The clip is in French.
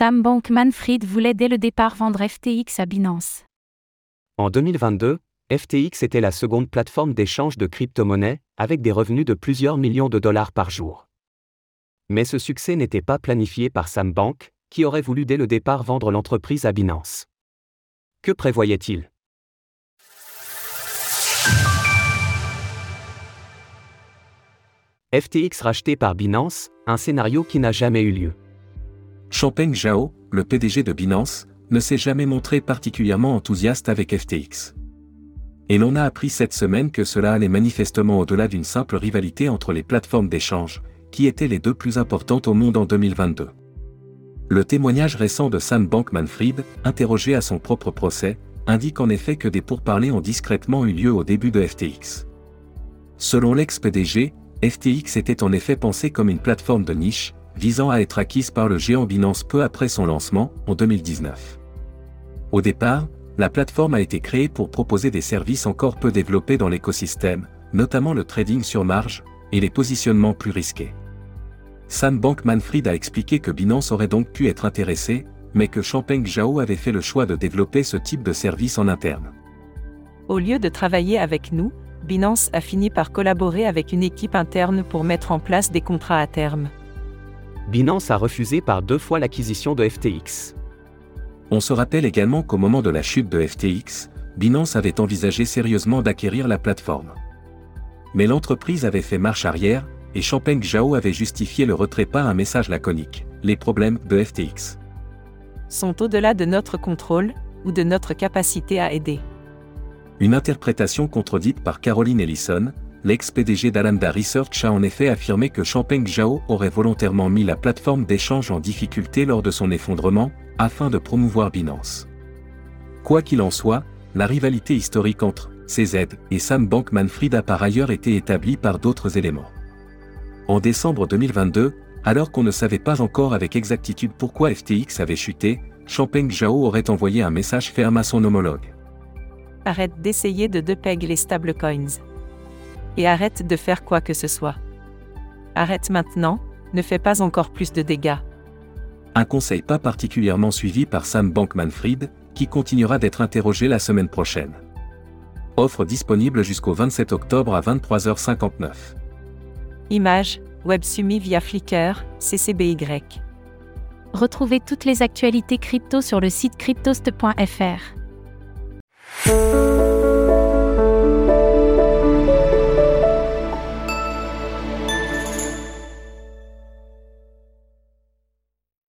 Sam Bankman-Fried voulait dès le départ vendre FTX à Binance. En 2022, FTX était la seconde plateforme d'échange de crypto-monnaies, avec des revenus de plusieurs millions de dollars par jour. Mais ce succès n'était pas planifié par Sam Bank, qui aurait voulu dès le départ vendre l'entreprise à Binance. Que prévoyait-il? FTX racheté par Binance, un scénario qui n'a jamais eu lieu. Champeng Zhao, le PDG de Binance, ne s'est jamais montré particulièrement enthousiaste avec FTX. Et l'on a appris cette semaine que cela allait manifestement au-delà d'une simple rivalité entre les plateformes d'échange, qui étaient les deux plus importantes au monde en 2022. Le témoignage récent de Sam Bankman-Fried, interrogé à son propre procès, indique en effet que des pourparlers ont discrètement eu lieu au début de FTX. Selon l'ex-PDG, FTX était en effet pensé comme une plateforme de niche, visant à être acquise par le géant Binance peu après son lancement, en 2019. Au départ, la plateforme a été créée pour proposer des services encore peu développés dans l'écosystème, notamment le trading sur marge, et les positionnements plus risqués. Sam Bankman-Fried a expliqué que Binance aurait donc pu être intéressé, mais que Champeng Zhao avait fait le choix de développer ce type de service en interne. Au lieu de travailler avec nous, Binance a fini par collaborer avec une équipe interne pour mettre en place des contrats à terme. Binance a refusé par deux fois l'acquisition de FTX. On se rappelle également qu'au moment de la chute de FTX, Binance avait envisagé sérieusement d'acquérir la plateforme. Mais l'entreprise avait fait marche arrière, et Champeng Zhao avait justifié le retrait par un message laconique. Les problèmes de FTX sont au-delà de notre contrôle ou de notre capacité à aider. Une interprétation contredite par Caroline Ellison, l'ex-PDG d'Alameda Research a en effet affirmé que Champeng Zhao aurait volontairement mis la plateforme d'échange en difficulté lors de son effondrement, afin de promouvoir Binance. Quoi qu'il en soit, la rivalité historique entre CZ et Sam Bankman-Fried a par ailleurs été établie par d'autres éléments. En décembre 2022, alors qu'on ne savait pas encore avec exactitude pourquoi FTX avait chuté, Champeng Zhao aurait envoyé un message ferme à son homologue. Arrête d'essayer de depeg les stablecoins. Et arrête de faire quoi que ce soit. Arrête maintenant, ne fais pas encore plus de dégâts. Un conseil pas particulièrement suivi par Sam Bankman-Fried, qui continuera d'être interrogé la semaine prochaine. Offre disponible jusqu'au 27 octobre à 23h59. Image, WebSumi via Flickr, CCBY. Retrouvez toutes les actualités crypto sur le site cryptost.fr.